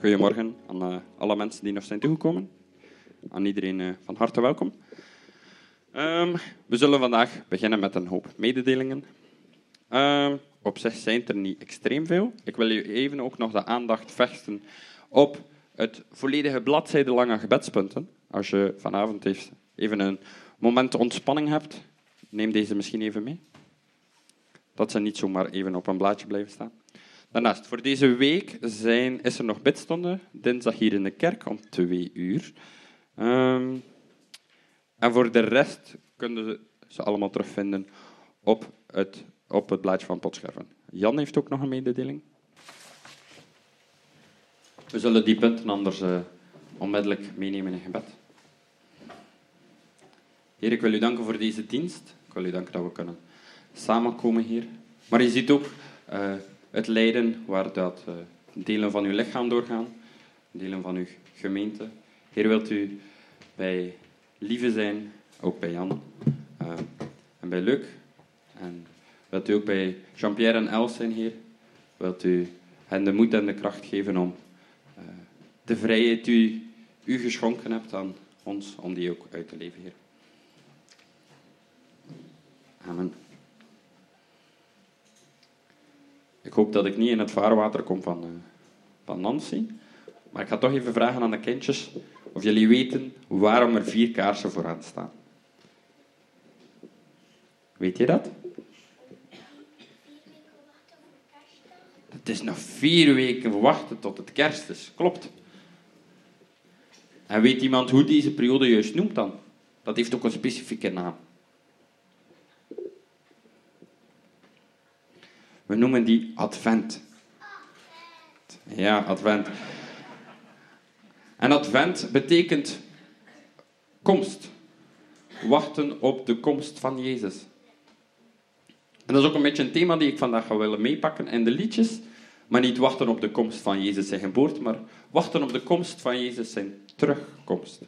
Goedemorgen aan uh, alle mensen die nog zijn toegekomen. Aan iedereen uh, van harte welkom. Um, we zullen vandaag beginnen met een hoop mededelingen. Um, op zich zijn er niet extreem veel. Ik wil u even ook nog de aandacht vechten op het volledige bladzijde lange gebedspunten. Als je vanavond even een moment ontspanning hebt, neem deze misschien even mee. Dat ze niet zomaar even op een blaadje blijven staan. Daarnaast, voor deze week zijn, is er nog bidstonden. Dinsdag hier in de kerk om twee uur. Um, en voor de rest kunnen ze allemaal terugvinden op het, op het blaadje van Potscherven. Jan heeft ook nog een mededeling. We zullen die punten anders uh, onmiddellijk meenemen in gebed. Heer, ik wil u danken voor deze dienst. Ik wil u danken dat we kunnen samenkomen hier. Maar je ziet ook uh, het lijden waar dat, uh, delen van uw lichaam doorgaan, delen van uw gemeente. Heer, wilt u bij Lieve zijn, ook bij Jan uh, en bij Luc. En wilt u ook bij Jean-Pierre en Els zijn, Heer. Wilt u hen de moed en de kracht geven om uh, de vrijheid die u, u geschonken hebt aan ons, om die ook uit te leven, Heer. Amen. Ik hoop dat ik niet in het vaarwater kom van, uh, van Nancy. Maar ik ga toch even vragen aan de kindjes of jullie weten waarom er vier kaarsen vooraan staan. Weet je dat? Het is nog vier weken wachten tot het kerst is. Klopt. En weet iemand hoe deze periode juist noemt dan? Dat heeft ook een specifieke naam. We noemen die Advent. Ja, Advent. En Advent betekent komst. Wachten op de komst van Jezus. En dat is ook een beetje een thema die ik vandaag ga willen meepakken in de liedjes. Maar niet wachten op de komst van Jezus zijn geboorte, maar wachten op de komst van Jezus zijn terugkomst.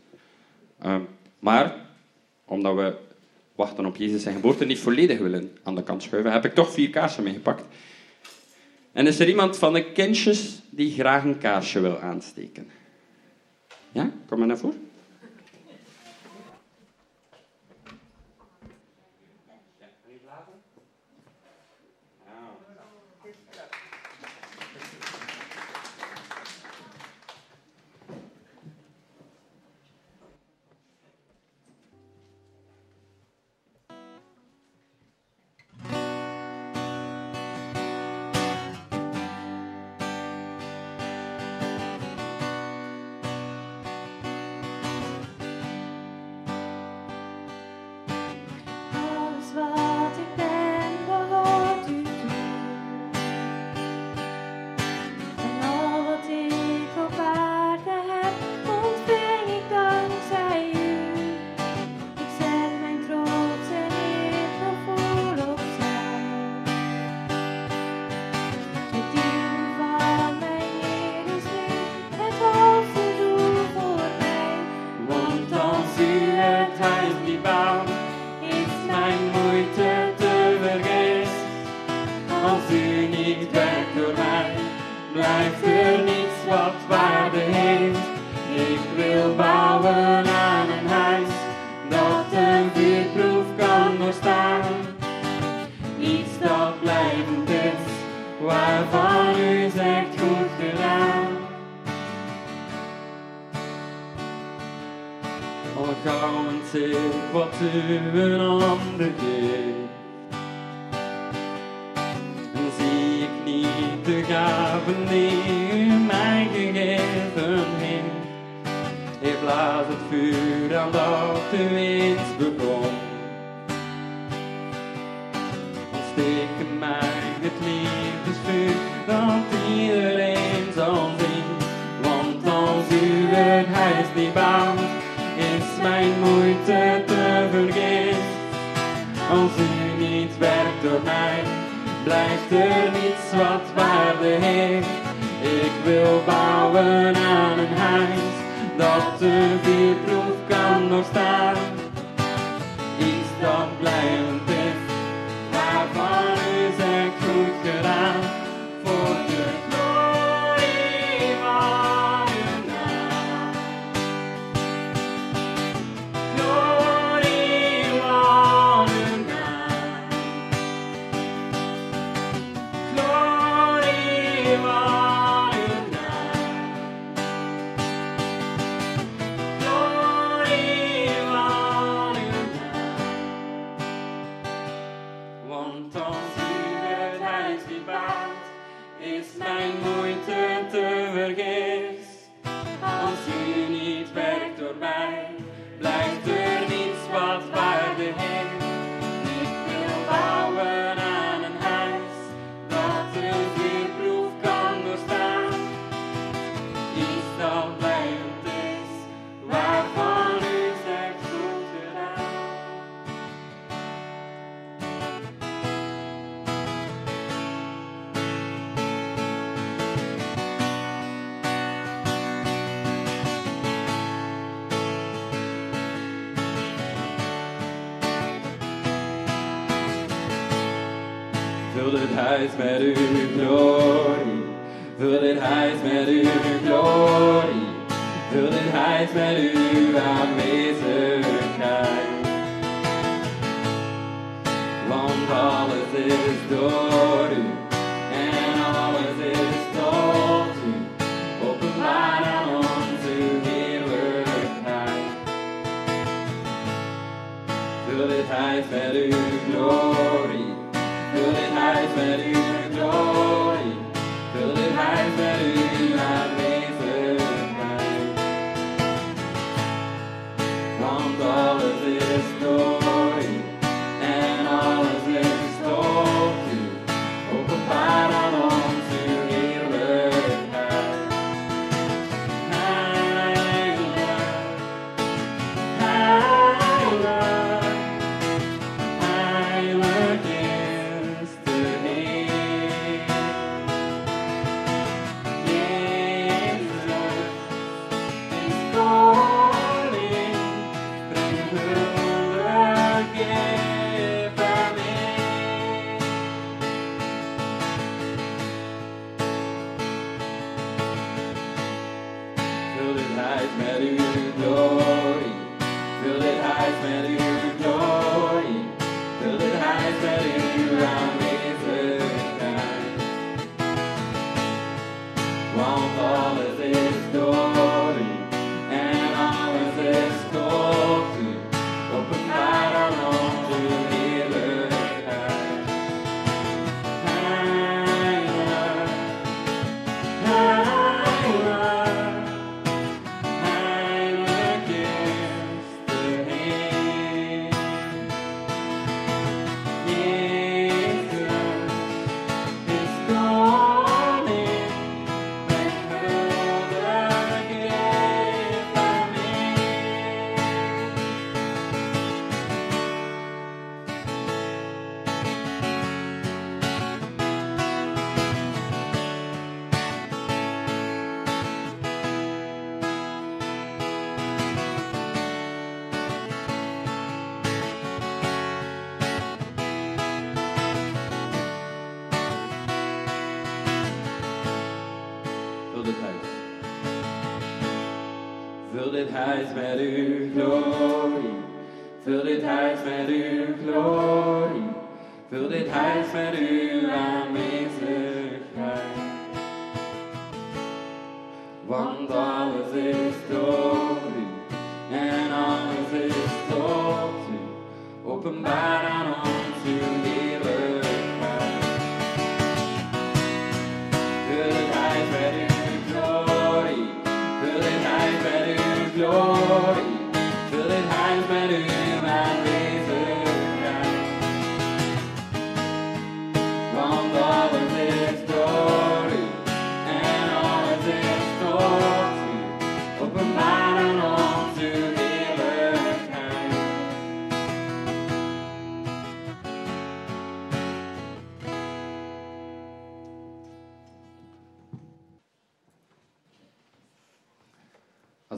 Um, maar, omdat we wachten op Jezus zijn geboorte niet volledig willen aan de kant schuiven, heb ik toch vier kaarsen meegepakt. En is er iemand van de kindjes die graag een kaarsje wil aansteken? Ja, kom maar naar voren. don't blame ett hus med uglor i. För ett hus med uglor i. För ett hus med uglor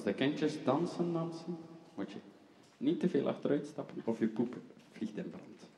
Als de kindjes dansen, dansen, moet je niet te veel achteruit stappen of je poep vliegt in brand.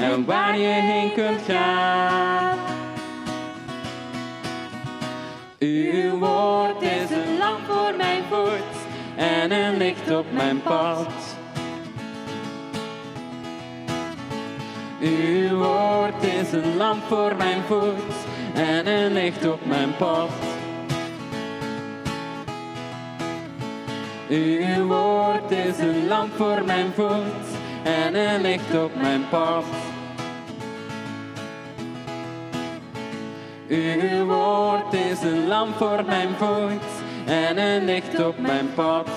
En waar je heen kunt gaan. Uw woord is een lamp voor mijn voet en een licht op mijn pad. Uw woord is een lamp voor mijn voet en een licht op mijn pad. Uw woord is een lamp voor mijn voet en een licht op mijn pad. Uw woord is een lamp voor mijn voet en een licht op mijn pad.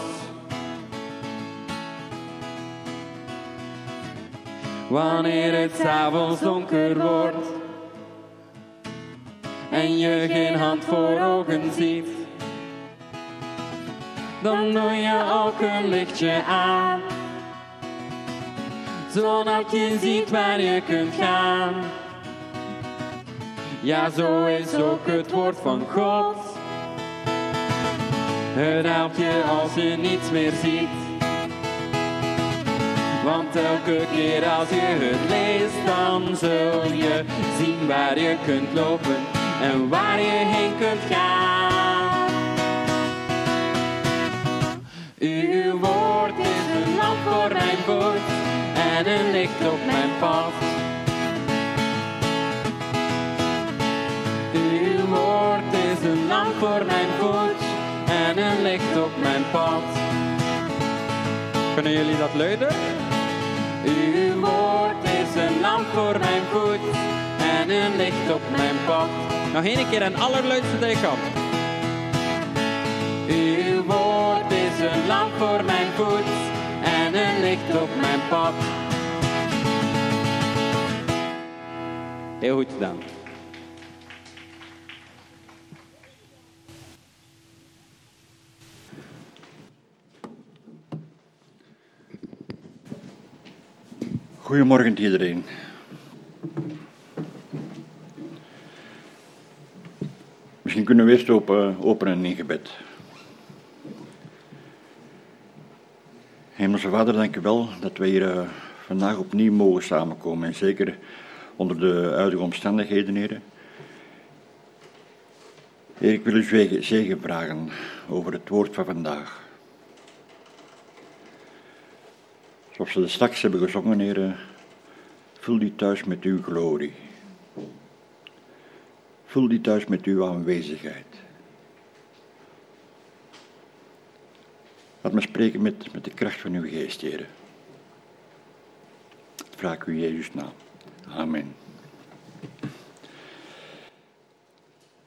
Wanneer het s'avonds donker wordt en je geen hand voor ogen ziet, dan doe je ook een lichtje aan, zodat je ziet waar je kunt gaan. Ja, zo is ook het woord van God. Het helpt je als je niets meer ziet. Want elke keer als je het leest, dan zul je zien waar je kunt lopen en waar je heen kunt gaan. Uw woord is een lamp voor mijn voet en een licht op mijn pad. Voor mijn voet en een licht op mijn pad. Kunnen jullie dat luiden? Uw woord is een lamp voor mijn voet en een licht op mijn pad. Nog één keer een allerluidste dat. Uw woord is een lamp voor mijn voet en een licht op mijn pad. Heel goed gedaan. Goedemorgen iedereen. Misschien kunnen we eerst open, openen in gebed. Hemelse Vader, dank u wel dat we hier uh, vandaag opnieuw mogen samenkomen. En zeker onder de huidige omstandigheden, heren. Heer, ik wil u zegen vragen over het woord van vandaag. Zoals we er straks hebben gezongen, heren, vul die thuis met uw glorie. Vul die thuis met uw aanwezigheid. Laat me spreken met, met de kracht van uw geest, heren. Vraag u Jezus naam. Amen.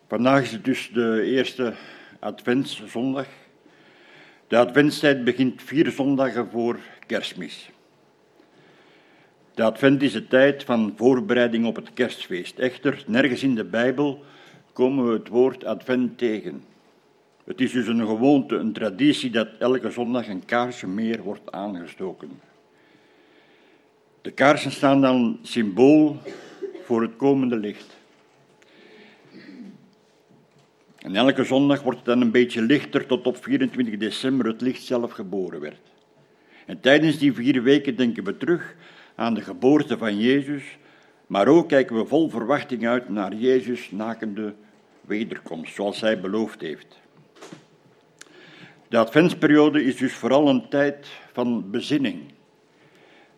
Vandaag is het dus de eerste Adventszondag. De Adventstijd begint vier zondagen voor kerstmis. De advent is de tijd van voorbereiding op het kerstfeest. Echter, nergens in de Bijbel komen we het woord advent tegen. Het is dus een gewoonte, een traditie dat elke zondag een kaarsje meer wordt aangestoken. De kaarsen staan dan symbool voor het komende licht. En elke zondag wordt het dan een beetje lichter tot op 24 december het licht zelf geboren werd. En tijdens die vier weken denken we terug aan de geboorte van Jezus, maar ook kijken we vol verwachting uit naar Jezus' nakende wederkomst, zoals hij beloofd heeft. De adventsperiode is dus vooral een tijd van bezinning.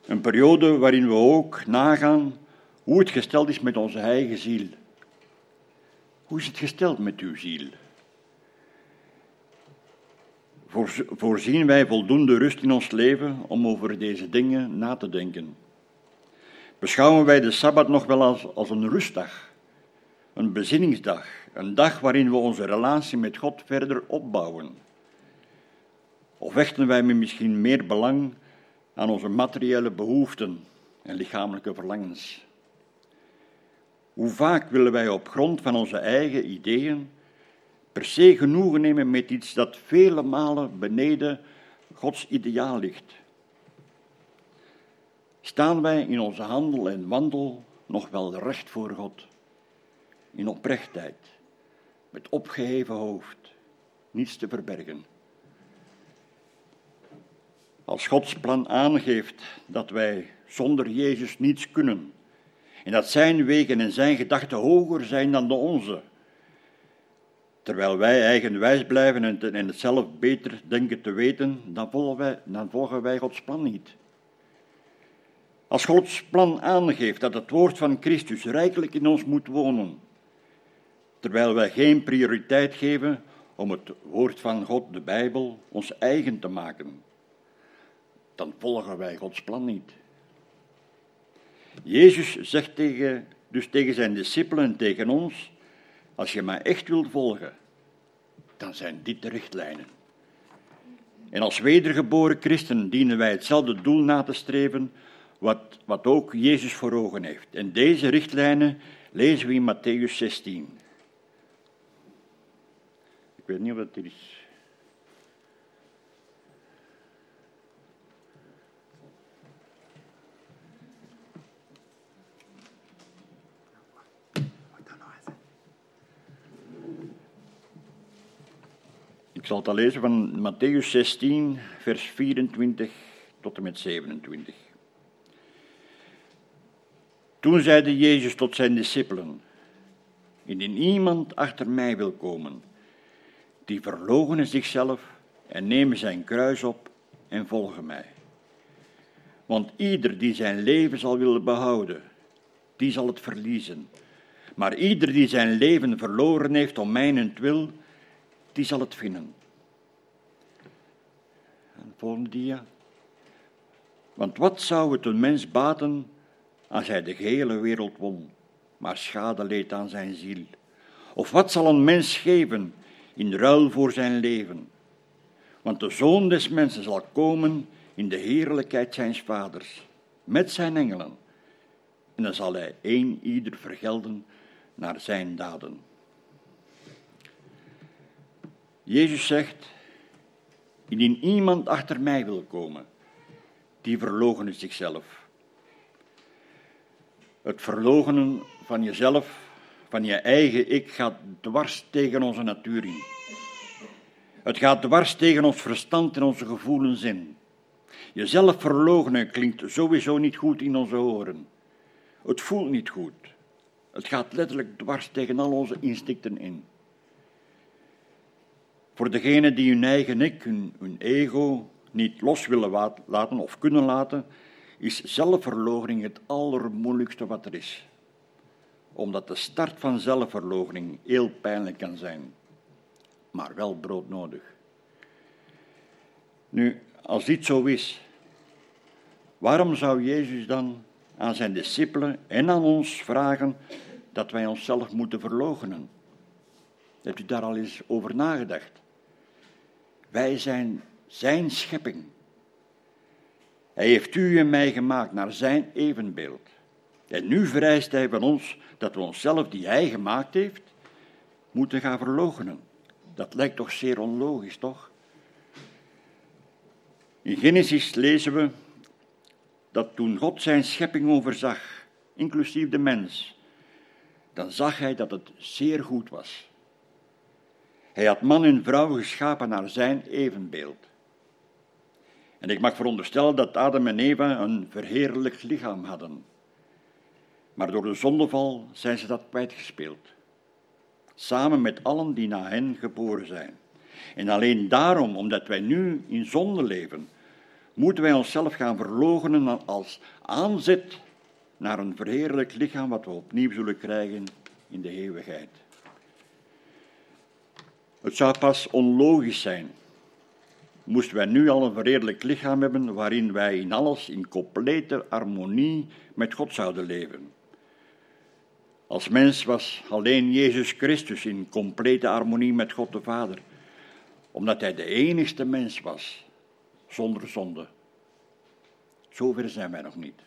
Een periode waarin we ook nagaan hoe het gesteld is met onze eigen ziel. Hoe is het gesteld met uw ziel? Voorzien wij voldoende rust in ons leven om over deze dingen na te denken? Beschouwen wij de Sabbat nog wel als, als een rustdag, een bezinningsdag, een dag waarin we onze relatie met God verder opbouwen? Of hechten wij misschien meer belang aan onze materiële behoeften en lichamelijke verlangens? Hoe vaak willen wij op grond van onze eigen ideeën per se genoegen nemen met iets dat vele malen beneden Gods ideaal ligt? Staan wij in onze handel en wandel nog wel recht voor God? In oprechtheid, met opgeheven hoofd, niets te verbergen. Als Gods plan aangeeft dat wij zonder Jezus niets kunnen en dat Zijn wegen en Zijn gedachten hoger zijn dan de onze, terwijl wij eigenwijs blijven en het zelf beter denken te weten, dan volgen wij, dan wij Gods plan niet. Als Gods plan aangeeft dat het woord van Christus rijkelijk in ons moet wonen, terwijl wij geen prioriteit geven om het woord van God, de Bijbel, ons eigen te maken, dan volgen wij Gods plan niet. Jezus zegt tegen, dus tegen zijn discipelen en tegen ons, als je mij echt wilt volgen, dan zijn dit de richtlijnen. En als wedergeboren christen dienen wij hetzelfde doel na te streven, wat, wat ook Jezus voor ogen heeft. En deze richtlijnen lezen we in Matthäus 16. Ik weet niet of het is. Zal het al lezen van Matthäus 16, vers 24 tot en met 27. Toen zeide Jezus tot zijn discipelen: Indien iemand achter mij wil komen, die verloochenen zichzelf en nemen zijn kruis op en volgen mij. Want ieder die zijn leven zal willen behouden, die zal het verliezen. Maar ieder die zijn leven verloren heeft om mijnentwil, die zal het vinden. En volgende dia. Want wat zou het een mens baten als hij de gehele wereld won, maar schade leed aan zijn ziel? Of wat zal een mens geven in ruil voor zijn leven? Want de zoon des mensen zal komen in de heerlijkheid zijns vaders, met zijn engelen. En dan zal hij een ieder vergelden naar zijn daden. Jezus zegt, indien iemand achter mij wil komen, die verloochenen zichzelf. Het verloochenen van jezelf, van je eigen ik, gaat dwars tegen onze natuur in. Het gaat dwars tegen ons verstand en onze gevoelens in. Jezelf verloochenen klinkt sowieso niet goed in onze oren. Het voelt niet goed. Het gaat letterlijk dwars tegen al onze instincten in. Voor degenen die hun eigen ik, hun, ego, niet los willen laten of kunnen laten, is zelfverloochening het allermoeilijkste wat er is. Omdat de start van zelfverloochening heel pijnlijk kan zijn, maar wel broodnodig. Nu, als dit zo is, waarom zou Jezus dan aan zijn discipelen en aan ons vragen dat wij onszelf moeten verloochenen? Hebt u daar al eens over nagedacht? Wij zijn zijn schepping. Hij heeft u en mij gemaakt naar zijn evenbeeld. En nu vereist hij van ons dat we onszelf, die hij gemaakt heeft, moeten gaan verloochenen. Dat lijkt toch zeer onlogisch, toch? In Genesis lezen we dat toen God zijn schepping overzag, inclusief de mens, dan zag hij dat het zeer goed was. Hij had man en vrouw geschapen naar zijn evenbeeld. En ik mag veronderstellen dat Adam en Eva een verheerlijk lichaam hadden. Maar door de zondeval zijn ze dat kwijtgespeeld. Samen met allen die na hen geboren zijn. En alleen daarom, omdat wij nu in zonde leven, moeten wij onszelf gaan verloochenen als aanzet naar een verheerlijk lichaam wat we opnieuw zullen krijgen in de eeuwigheid. Het zou pas onlogisch zijn moesten wij nu al een verredelijk lichaam hebben waarin wij in alles in complete harmonie met God zouden leven. Als mens was alleen Jezus Christus in complete harmonie met God de Vader, omdat hij de enigste mens was zonder zonde. Zover zijn wij nog niet.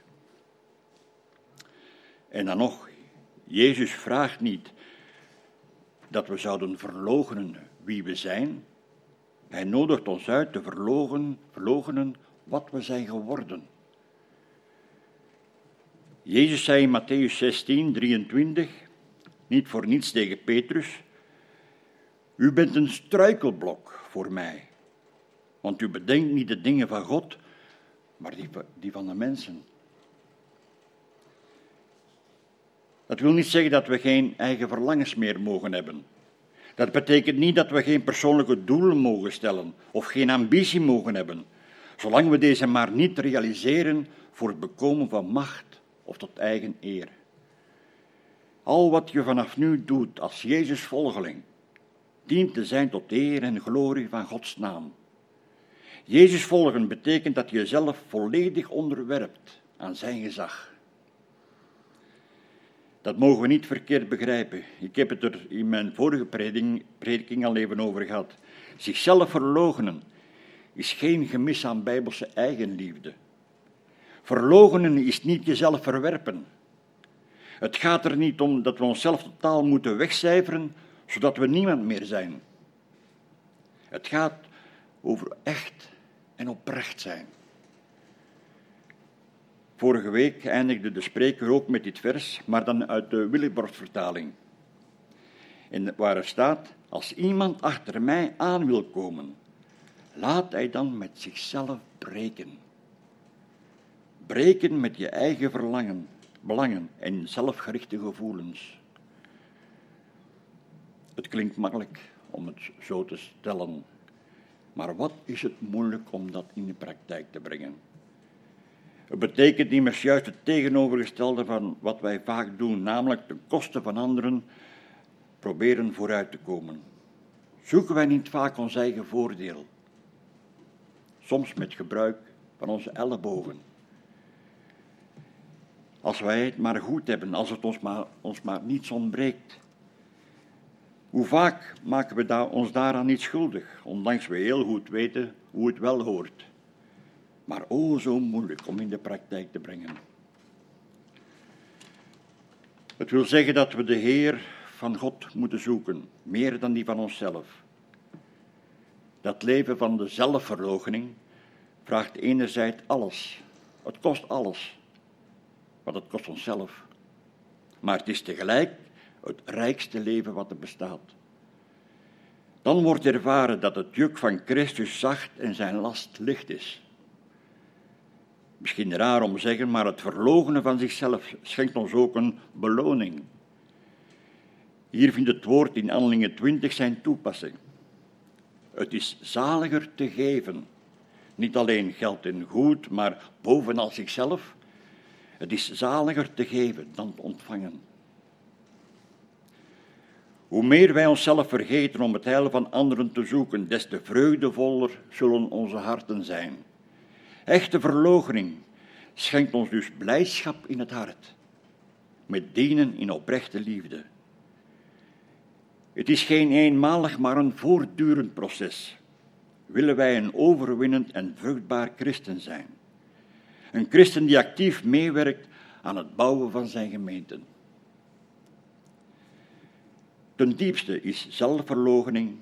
En dan nog, Jezus vraagt niet dat we zouden verlogenen wie we zijn. Hij nodigt ons uit te verlogen, verlogenen wat we zijn geworden. Jezus zei in Matthäus 16, 23, niet voor niets tegen Petrus, u bent een struikelblok voor mij, want u bedenkt niet de dingen van God, maar die van de mensen. Dat wil niet zeggen dat we geen eigen verlangens meer mogen hebben. Dat betekent niet dat we geen persoonlijke doelen mogen stellen of geen ambitie mogen hebben, zolang we deze maar niet realiseren voor het bekomen van macht of tot eigen eer. Al wat je vanaf nu doet als Jezus volgeling, dient te zijn tot eer en glorie van Gods naam. Jezus volgen betekent dat je jezelf volledig onderwerpt aan zijn gezag. Dat mogen we niet verkeerd begrijpen. Ik heb het er in mijn vorige prediking, prediking al even over gehad. Zichzelf verloochenen is geen gemis aan bijbelse eigenliefde. Verloochenen is niet jezelf verwerpen. Het gaat er niet om dat we onszelf totaal moeten wegcijferen, zodat we niemand meer zijn. Het gaat over echt en oprecht zijn. Vorige week eindigde de spreker ook met dit vers, maar dan uit de Willibrord-vertaling. waar er staat, als iemand achter mij aan wil komen, laat hij dan met zichzelf breken. Breken met je eigen verlangen, belangen en zelfgerichte gevoelens. Het klinkt makkelijk om het zo te stellen, maar wat is het moeilijk om dat in de praktijk te brengen? Het betekent immers juist het tegenovergestelde van wat wij vaak doen, namelijk ten koste van anderen proberen vooruit te komen. Zoeken wij niet vaak ons eigen voordeel? Soms met gebruik van onze ellebogen. Als wij het maar goed hebben, als het ons maar, ons maar niets ontbreekt. Hoe vaak maken we ons daaraan niet schuldig, ondanks we heel goed weten hoe het wel hoort maar o zo moeilijk om in de praktijk te brengen. Het wil zeggen dat we de Heer van God moeten zoeken, meer dan die van onszelf. Dat leven van de zelfverloochening vraagt enerzijds alles. Het kost alles, want het kost onszelf. Maar het is tegelijk het rijkste leven wat er bestaat. Dan wordt ervaren dat het juk van Christus zacht en zijn last licht is. Misschien raar om te zeggen, maar het verlogenen van zichzelf schenkt ons ook een beloning. Hier vindt het woord in Handelingen 20 zijn toepassing. Het is zaliger te geven. Niet alleen geld en goed, maar bovenal zichzelf. Het is zaliger te geven dan te ontvangen. Hoe meer wij onszelf vergeten om het heil van anderen te zoeken, des te vreugdevoller zullen onze harten zijn. Echte verloochening schenkt ons dus blijdschap in het hart, met dienen in oprechte liefde. Het is geen eenmalig, maar een voortdurend proces. Willen wij een overwinnend en vruchtbaar christen zijn? Een christen die actief meewerkt aan het bouwen van zijn gemeenten. Ten diepste is zelfverloochening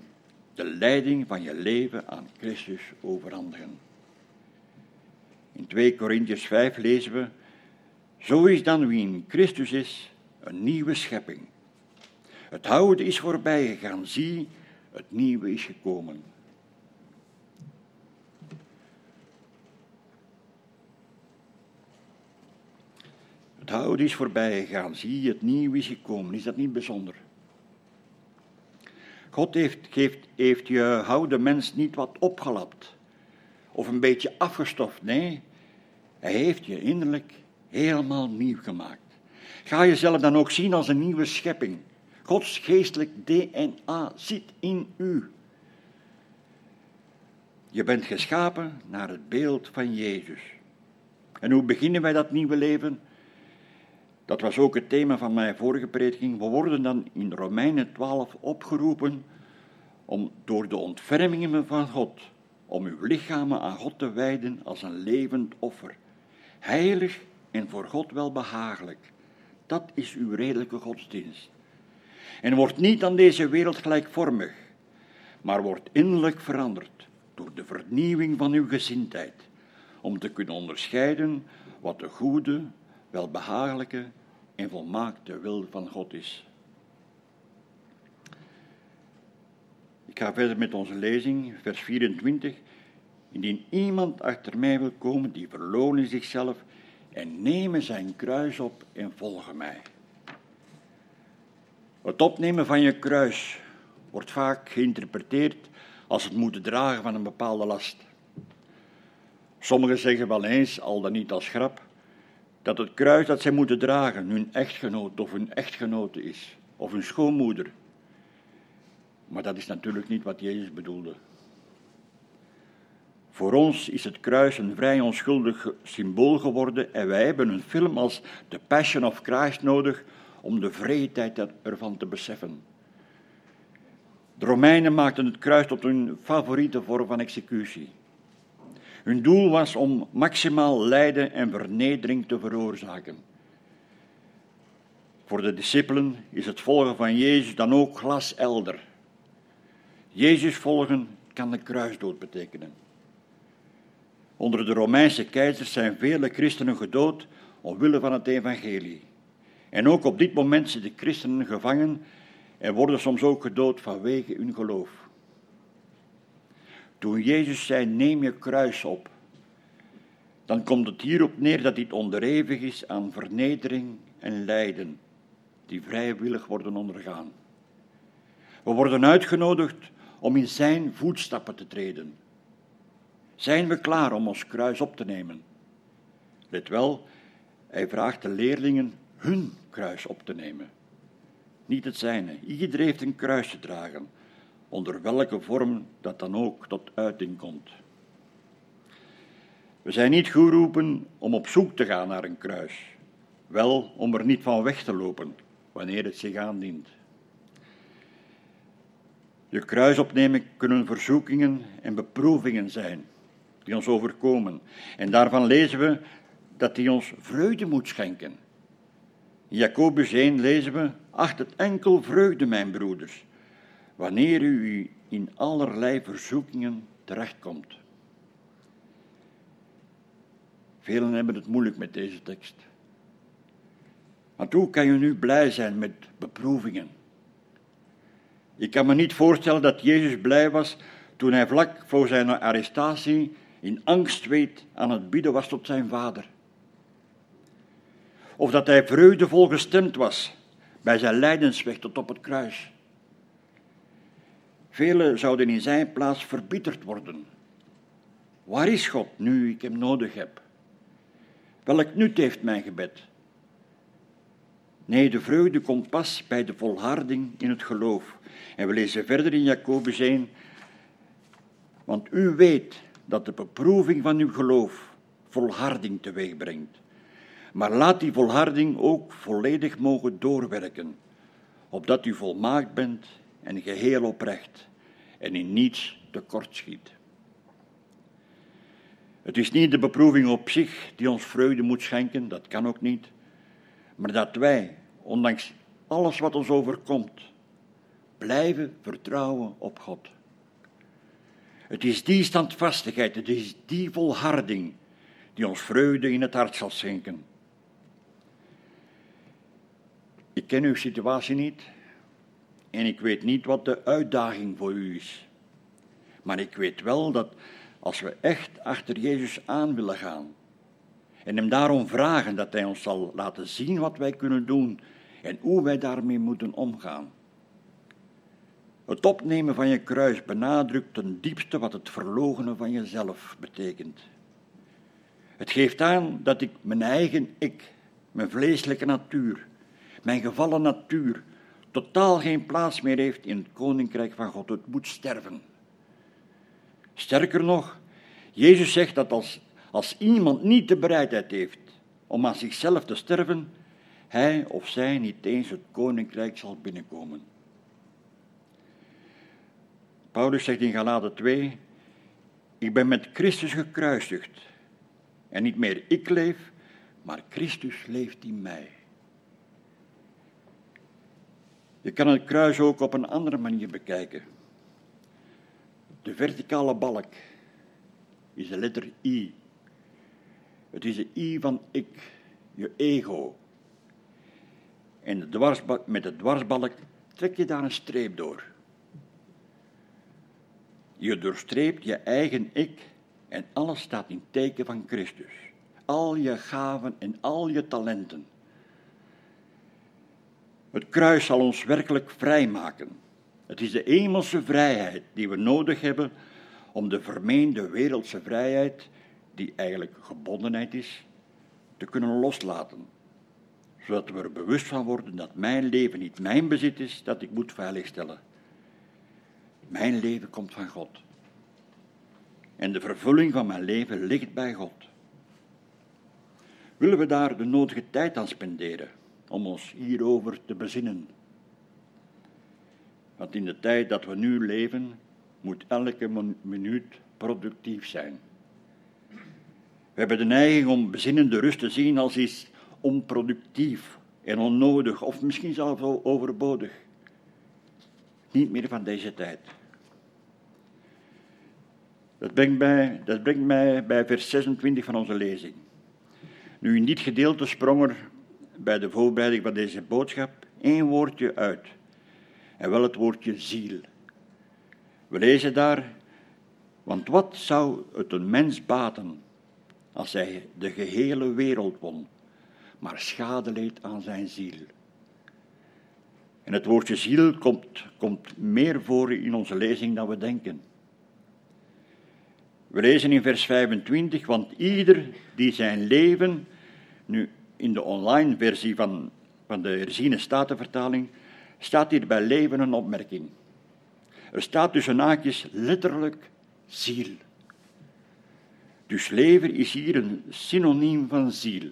de leiding van je leven aan Christus overhandigen. In 2 Korintiërs 5 lezen we, zo is dan wie in Christus is, een nieuwe schepping. Het oude is voorbij gegaan, zie, het nieuwe is gekomen. Het oude is voorbij gegaan, zie, het nieuwe is gekomen. Is dat niet bijzonder? God heeft, heeft, heeft je oude mens niet wat opgelapt of een beetje afgestoft. Nee, hij heeft je innerlijk helemaal nieuw gemaakt. Ga jezelf dan ook zien als een nieuwe schepping. Gods geestelijk DNA zit in u. Je bent geschapen naar het beeld van Jezus. En hoe beginnen wij dat nieuwe leven? Dat was ook het thema van mijn vorige prediking. We worden dan in Romeinen 12 opgeroepen om door de ontfermingen van God, om uw lichamen aan God te wijden als een levend offer, heilig en voor God wel behagelijk. Dat is uw redelijke godsdienst. En wordt niet aan deze wereld gelijkvormig, maar wordt innerlijk veranderd door de vernieuwing van uw gezindheid, om te kunnen onderscheiden wat de goede, welbehagelijke en volmaakte wil van God is. Ik ga verder met onze lezing, vers 24. Indien iemand achter mij wil komen, die verlonen zichzelf en nemen zijn kruis op en volgen mij. Het opnemen van je kruis wordt vaak geïnterpreteerd als het moeten dragen van een bepaalde last. Sommigen zeggen wel eens, al dan niet als grap, dat het kruis dat zij moeten dragen hun echtgenoot of hun echtgenote is, of hun schoonmoeder. Maar dat is natuurlijk niet wat Jezus bedoelde. Voor ons is het kruis een vrij onschuldig symbool geworden en wij hebben een film als The Passion of Christ nodig om de vreedheid ervan te beseffen. De Romeinen maakten het kruis tot hun favoriete vorm van executie. Hun doel was om maximaal lijden en vernedering te veroorzaken. Voor de discipelen is het volgen van Jezus dan ook glaselder. Jezus volgen kan de kruisdood betekenen. Onder de Romeinse keizers zijn vele christenen gedood omwille van het evangelie. En ook op dit moment zitten christenen gevangen en worden soms ook gedood vanwege hun geloof. Toen Jezus zei: Neem je kruis op, dan komt het hierop neer dat dit onderhevig is aan vernedering en lijden, die vrijwillig worden ondergaan. We worden uitgenodigd om in Zijn voetstappen te treden. Zijn we klaar om ons kruis op te nemen? Let wel, hij vraagt de leerlingen hun kruis op te nemen. Niet het zijne. Ieder heeft een kruis te dragen, onder welke vorm dat dan ook tot uiting komt. We zijn niet geroepen om op zoek te gaan naar een kruis, wel om er niet van weg te lopen wanneer het zich aandient. Je kruis opnemen kunnen verzoekingen en beproevingen zijn die ons overkomen. En daarvan lezen we dat die ons vreugde moet schenken. In Jacobus 1 lezen we, acht het enkel vreugde, mijn broeders, wanneer u in allerlei verzoekingen terechtkomt. Velen hebben het moeilijk met deze tekst. Want hoe kan je nu blij zijn met beproevingen? Ik kan me niet voorstellen dat Jezus blij was toen hij vlak voor zijn arrestatie in angst weet aan het bieden was tot zijn vader. Of dat hij vreugdevol gestemd was bij zijn lijdensweg tot op het kruis. Velen zouden in zijn plaats verbitterd worden. Waar is God nu ik hem nodig heb? Welk nut heeft mijn gebed? Nee, de vreugde komt pas bij de volharding in het geloof. En we lezen verder in Jacobus 1. Want u weet dat de beproeving van uw geloof volharding teweeg brengt. Maar laat die volharding ook volledig mogen doorwerken, opdat u volmaakt bent en geheel oprecht en in niets tekortschiet. Het is niet de beproeving op zich die ons vreugde moet schenken, dat kan ook niet, maar dat wij, ondanks alles wat ons overkomt, blijven vertrouwen op God. Het is die standvastigheid, het is die volharding die ons vreugde in het hart zal schenken. Ik ken uw situatie niet en ik weet niet wat de uitdaging voor u is. Maar ik weet wel dat als we echt achter Jezus aan willen gaan en Hem daarom vragen dat Hij ons zal laten zien wat wij kunnen doen en hoe wij daarmee moeten omgaan. Het opnemen van je kruis benadrukt ten diepste wat het verlogenen van jezelf betekent. Het geeft aan dat ik mijn eigen ik, mijn vleeselijke natuur, mijn gevallen natuur, totaal geen plaats meer heeft in het koninkrijk van God. Het moet sterven. Sterker nog, Jezus zegt dat als, als iemand niet de bereidheid heeft om aan zichzelf te sterven, hij of zij niet eens het koninkrijk zal binnenkomen. Paulus zegt in Galaten 2, ik ben met Christus gekruisigd. En niet meer ik leef, maar Christus leeft in mij. Je kan het kruis ook op een andere manier bekijken. De verticale balk is de letter I. Het is de I van ik, je ego. En de dwarsbalk, met de dwarsbalk trek je daar een streep door. Je doorstreept je eigen ik en alles staat in teken van Christus. Al je gaven en al je talenten. Het kruis zal ons werkelijk vrijmaken. Het is de hemelse vrijheid die we nodig hebben om de vermeende wereldse vrijheid, die eigenlijk gebondenheid is, te kunnen loslaten. Zodat we er bewust van worden dat mijn leven niet mijn bezit is, dat ik moet veiligstellen. Mijn leven komt van God. En de vervulling van mijn leven ligt bij God. Willen we daar de nodige tijd aan spenderen om ons hierover te bezinnen? Want in de tijd dat we nu leven, moet elke minuut productief zijn. We hebben de neiging om bezinnende rust te zien als iets onproductief en onnodig, of misschien zelfs overbodig. Niet meer van deze tijd. Dat brengt, mij, dat mij bij vers 26 van onze lezing. Nu, in dit gedeelte sprong er bij de voorbereiding van deze boodschap één woordje uit. En wel het woordje ziel. We lezen daar, want wat zou het een mens baten als hij de gehele wereld won, maar schade leed aan zijn ziel? En het woordje ziel komt, komt meer voor in onze lezing dan we denken. We lezen in vers 25, want ieder die zijn leven, nu in de online versie van, van de herziene statenvertaling, staat hier bij leven een opmerking. Er staat tussen haakjes letterlijk ziel. Dus leven is hier een synoniem van ziel.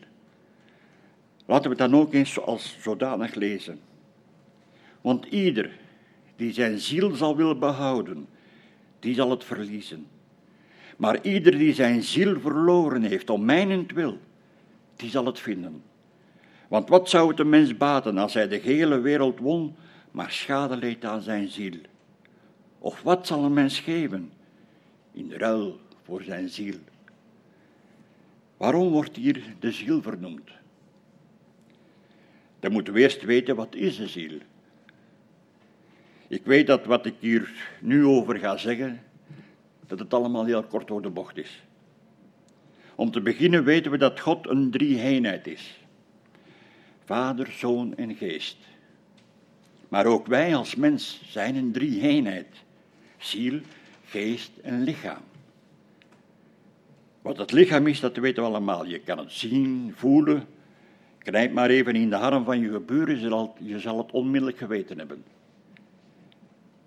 Laten we het dan ook eens als zodanig lezen. Want ieder die zijn ziel zal willen behouden, die zal het verliezen. Maar ieder die zijn ziel verloren heeft om mijnentwil, die zal het vinden. Want wat zou het een mens baten als hij de hele wereld won, maar schade leed aan zijn ziel? Of wat zal een mens geven in ruil voor zijn ziel? Waarom wordt hier de ziel vernoemd? Dan moeten we eerst weten wat is de ziel. Ik weet dat wat ik hier nu over ga zeggen, dat het allemaal heel kort door de bocht is. Om te beginnen weten we dat God een drie-eenheid is. Vader, Zoon en Geest. Maar ook wij als mens zijn een drie-eenheid. Ziel, geest en lichaam. Wat het lichaam is, dat weten we allemaal. Je kan het zien, voelen. Knijp maar even in de arm van je geburen, je zal het onmiddellijk geweten hebben.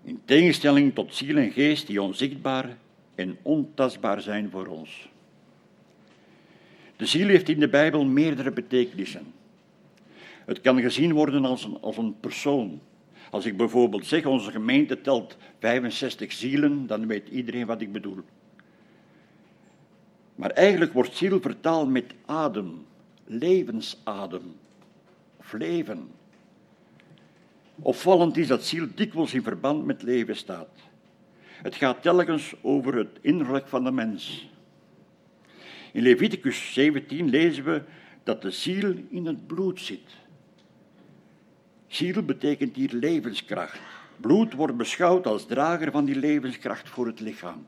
In tegenstelling tot ziel en geest die onzichtbaar en ontastbaar zijn voor ons. De ziel heeft in de Bijbel meerdere betekenissen. Het kan gezien worden als een, als een persoon. Als ik bijvoorbeeld zeg, onze gemeente telt 65 zielen, dan weet iedereen wat ik bedoel. Maar eigenlijk wordt ziel vertaald met adem, levensadem of leven. Opvallend is dat ziel dikwijls in verband met leven staat. Het gaat telkens over het innerlijk van de mens. In Leviticus 17 lezen we dat de ziel in het bloed zit. Ziel betekent hier levenskracht. Bloed wordt beschouwd als drager van die levenskracht voor het lichaam.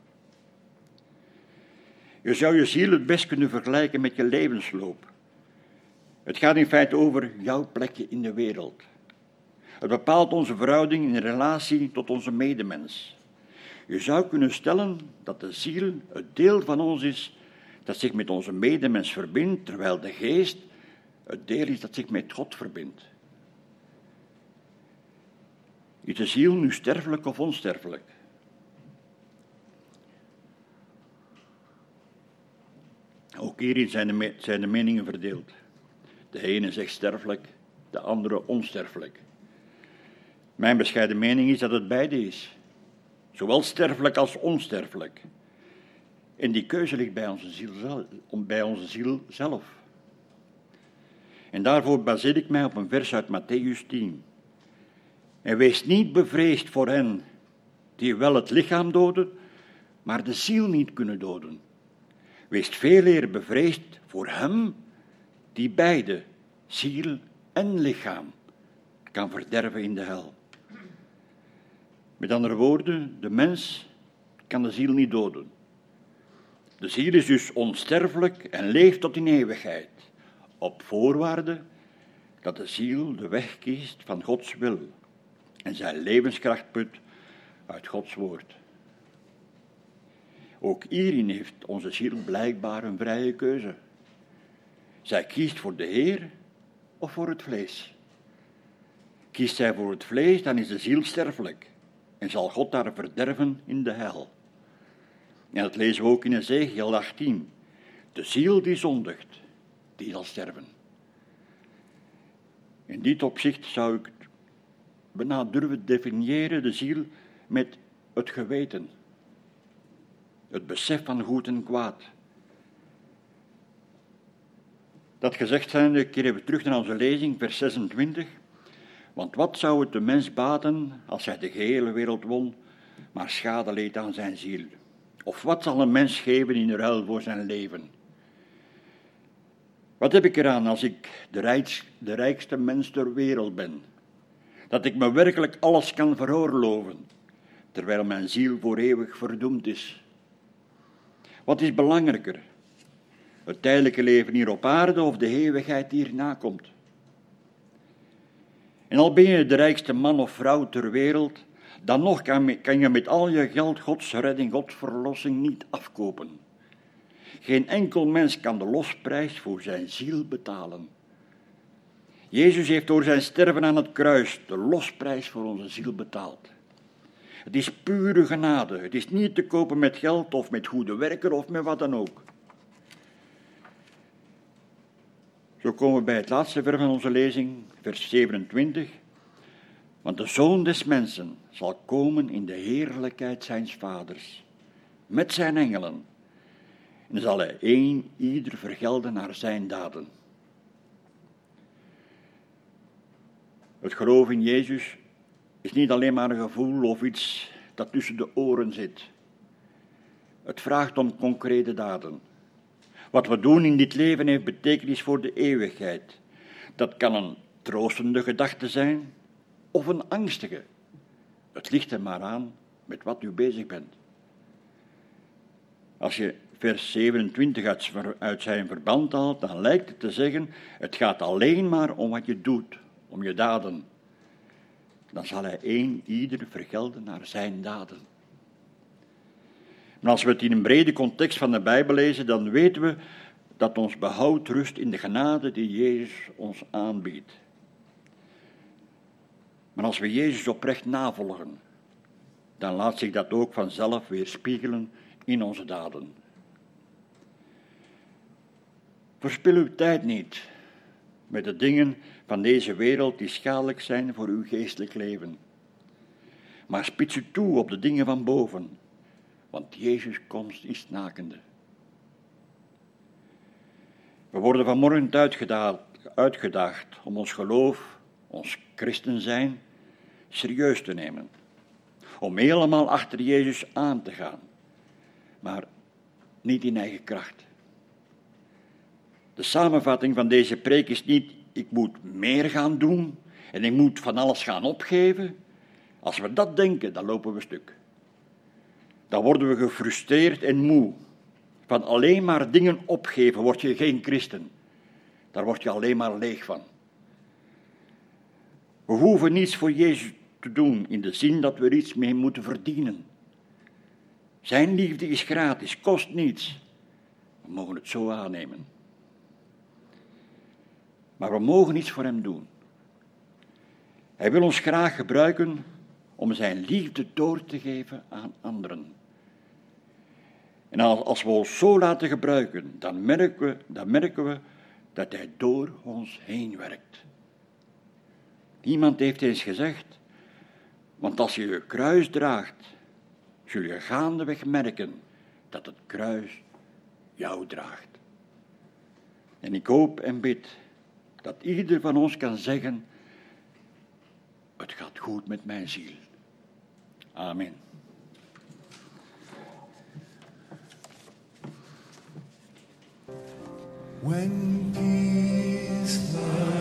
Je zou je ziel het best kunnen vergelijken met je levensloop. Het gaat in feite over jouw plekje in de wereld. Het bepaalt onze verhouding in relatie tot onze medemens. Je zou kunnen stellen dat de ziel het deel van ons is dat zich met onze medemens verbindt, terwijl de geest het deel is dat zich met God verbindt. Is de ziel nu sterfelijk of onsterfelijk? Ook hierin zijn de, zijn de meningen verdeeld. De ene zegt sterfelijk, de andere onsterfelijk. Mijn bescheiden mening is dat het beide is. Zowel sterfelijk als onsterfelijk. En die keuze ligt bij onze ziel zelf. Bij onze ziel zelf. En daarvoor baseer ik mij op een vers uit Matthäus 10. En wees niet bevreesd voor hen die wel het lichaam doden, maar de ziel niet kunnen doden. Wees veel eer bevreesd voor hem die beide, ziel en lichaam, kan verderven in de hel. Met andere woorden, de mens kan de ziel niet doden. De ziel is dus onsterfelijk en leeft tot in eeuwigheid, op voorwaarde dat de ziel de weg kiest van Gods wil en zijn levenskracht put uit Gods woord. Ook hierin heeft onze ziel blijkbaar een vrije keuze. Zij kiest voor de Heer of voor het vlees. Kiest zij voor het vlees, dan is de ziel sterfelijk en zal God daar verderven in de hel. En dat lezen we ook in Ezekiel 18. De ziel die zondigt, die zal sterven. In dit opzicht zou ik bijna durven definiëren de ziel met het geweten. Het besef van goed en kwaad. Dat gezegd zijnde keren we terug naar onze lezing, vers 26. Want wat zou het de mens baten als hij de gehele wereld won, maar schade leed aan zijn ziel? Of wat zal een mens geven in ruil voor zijn leven? Wat heb ik eraan als ik de, de rijkste mens ter wereld ben? Dat ik me werkelijk alles kan veroorloven, terwijl mijn ziel voor eeuwig verdoemd is. Wat is belangrijker? Het tijdelijke leven hier op aarde of de eeuwigheid die hierna komt? En al ben je de rijkste man of vrouw ter wereld, dan nog kan, je met al je geld Gods redding, Gods verlossing niet afkopen. Geen enkel mens kan de losprijs voor zijn ziel betalen. Jezus heeft door zijn sterven aan het kruis de losprijs voor onze ziel betaald. Het is pure genade. Het is niet te kopen met geld of met goede werken of met wat dan ook. Zo komen we bij het laatste vers van onze lezing, vers 27. Want de zoon des mensen zal komen in de heerlijkheid zijns vaders, met zijn engelen. En zal hij één ieder vergelden naar zijn daden. Het geloof in Jezus is niet alleen maar een gevoel of iets dat tussen de oren zit. Het vraagt om concrete daden. Wat we doen in dit leven heeft betekenis voor de eeuwigheid. Dat kan een troostende gedachte zijn of een angstige. Het ligt er maar aan met wat u bezig bent. Als je vers 27 uit, zijn verband haalt, dan lijkt het te zeggen: het gaat alleen maar om wat je doet, om je daden. Dan zal hij één ieder vergelden naar zijn daden. Maar als we het in een brede context van de Bijbel lezen, dan weten we dat ons behoud rust in de genade die Jezus ons aanbiedt. Maar als we Jezus oprecht navolgen, dan laat zich dat ook vanzelf weer spiegelen in onze daden. Verspil uw tijd niet met de dingen van deze wereld die schadelijk zijn voor uw geestelijk leven. Maar spits u toe op de dingen van boven, want Jezus' komst is nakende. We worden vanmorgen uitgedaagd, uitgedaagd om ons geloof, ons christen zijn, serieus te nemen. Om helemaal achter Jezus aan te gaan, maar niet in eigen kracht. De samenvatting van deze preek is niet, ik moet meer gaan doen en ik moet van alles gaan opgeven. Als we dat denken, dan lopen we stuk. Dan worden we gefrustreerd en moe. Van alleen maar dingen opgeven word je geen christen. Daar word je alleen maar leeg van. We hoeven niets voor Jezus te doen in de zin dat we er iets mee moeten verdienen. Zijn liefde is gratis, kost niets. We mogen het zo aannemen. Maar we mogen iets voor Hem doen. Hij wil ons graag gebruiken om Zijn liefde door te geven aan anderen. En als we ons zo laten gebruiken, dan merken we, dan merken we dat Hij door ons heen werkt. Iemand heeft eens gezegd, want als je je kruis draagt, zul je gaandeweg merken dat het kruis jou draagt. En ik hoop en bid dat ieder van ons kan zeggen, het gaat goed met mijn ziel. Amen. When peace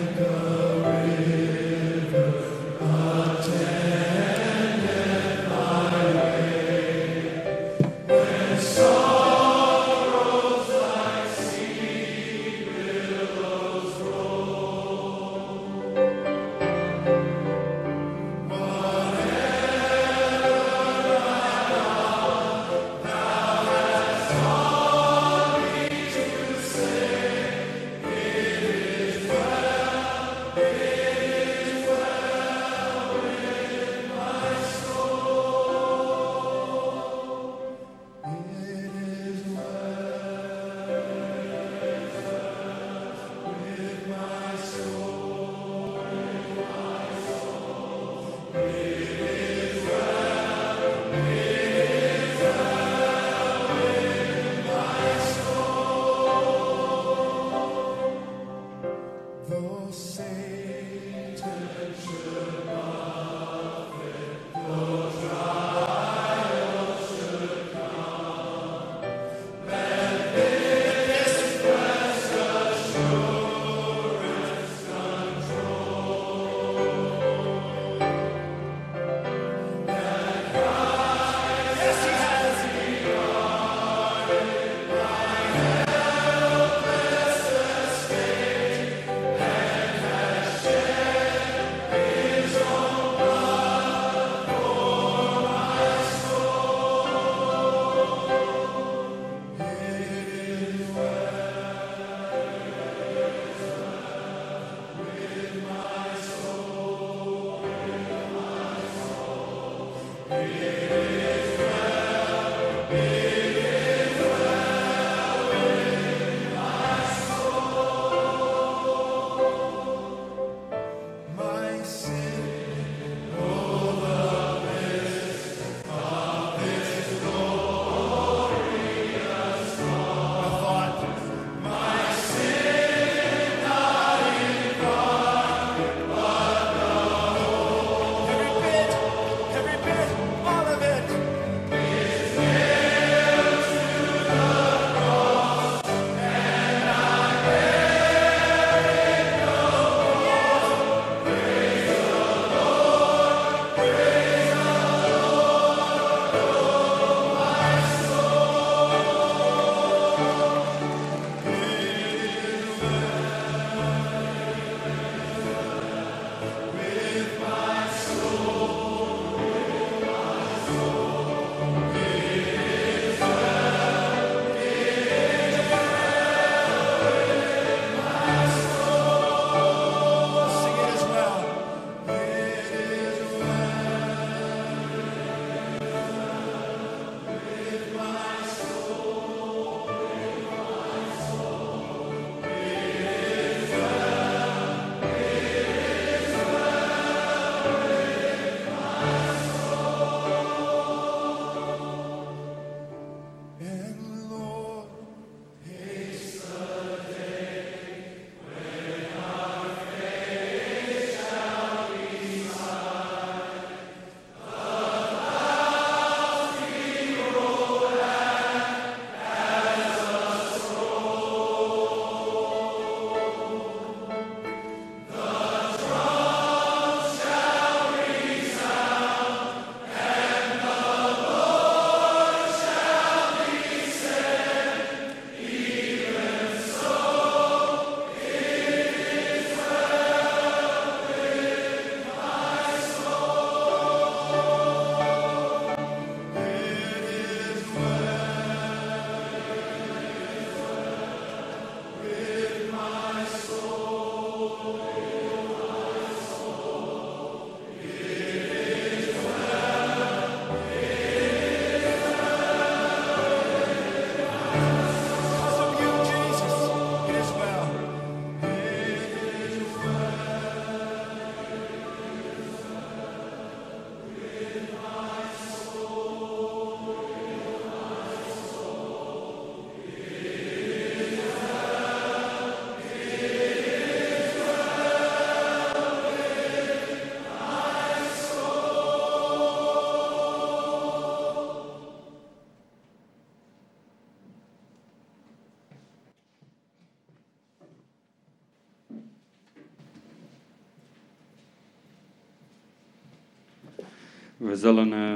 zullen uh,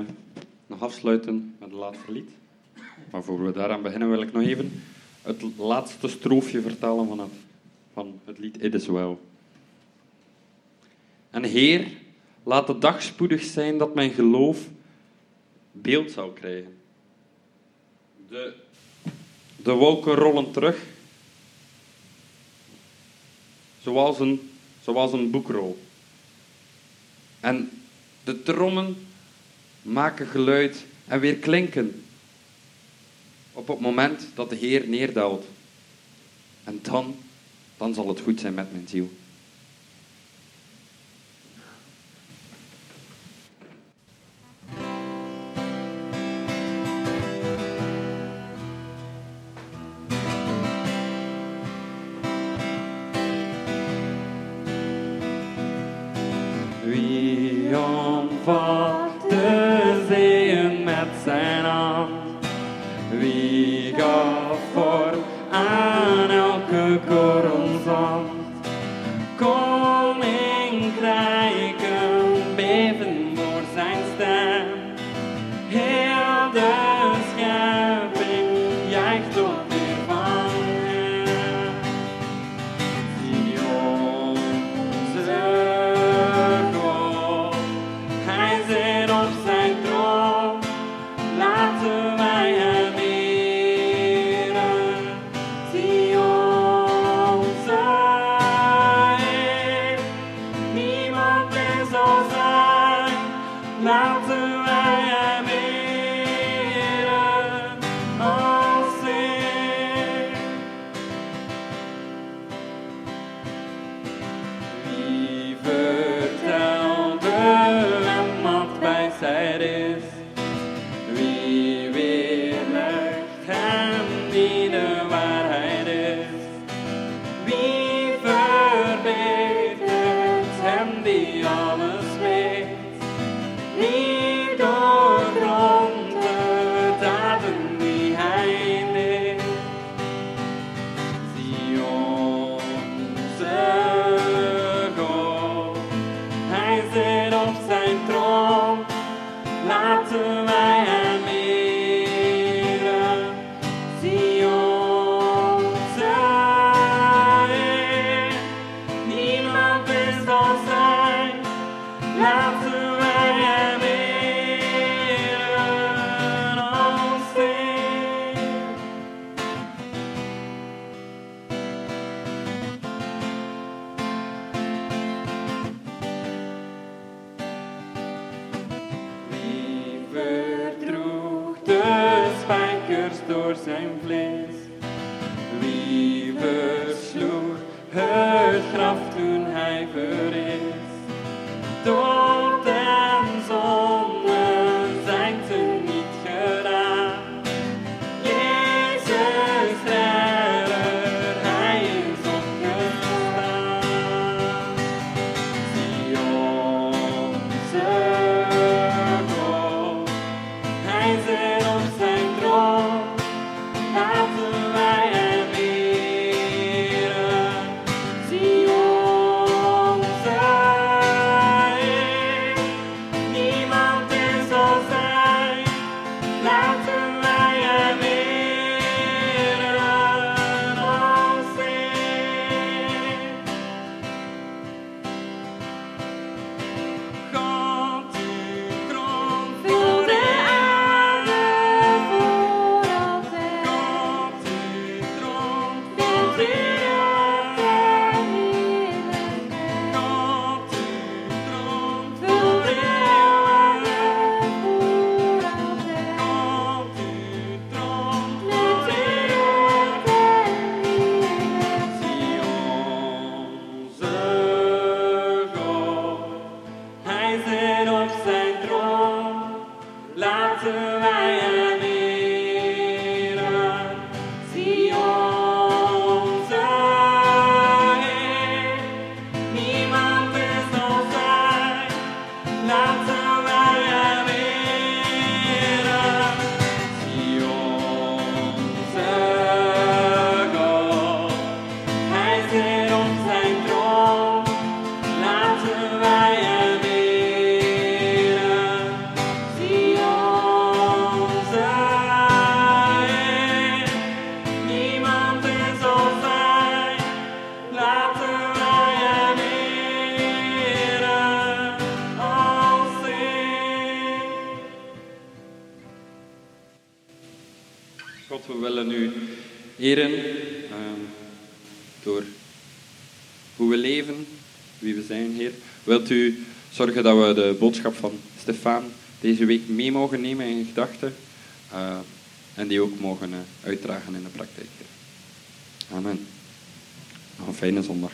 nog afsluiten met het laatste lied. Maar voor we daaraan beginnen wil ik nog even het laatste stroofje vertellen van het, van het lied It Is Well. En Heer, laat de dag spoedig zijn dat mijn geloof beeld zou krijgen. De, de wolken rollen terug, zoals een, zoals een boekrol. En de trommen maken geluid en weer klinken op het moment dat de Heer neerdaalt. En dan, dan zal het goed zijn met mijn ziel. sand. Zorgen dat we de boodschap van Stefan deze week mee mogen nemen in gedachten eh, en die ook mogen eh, uitdragen in de praktijk. Amen. Nog een fijne zondag.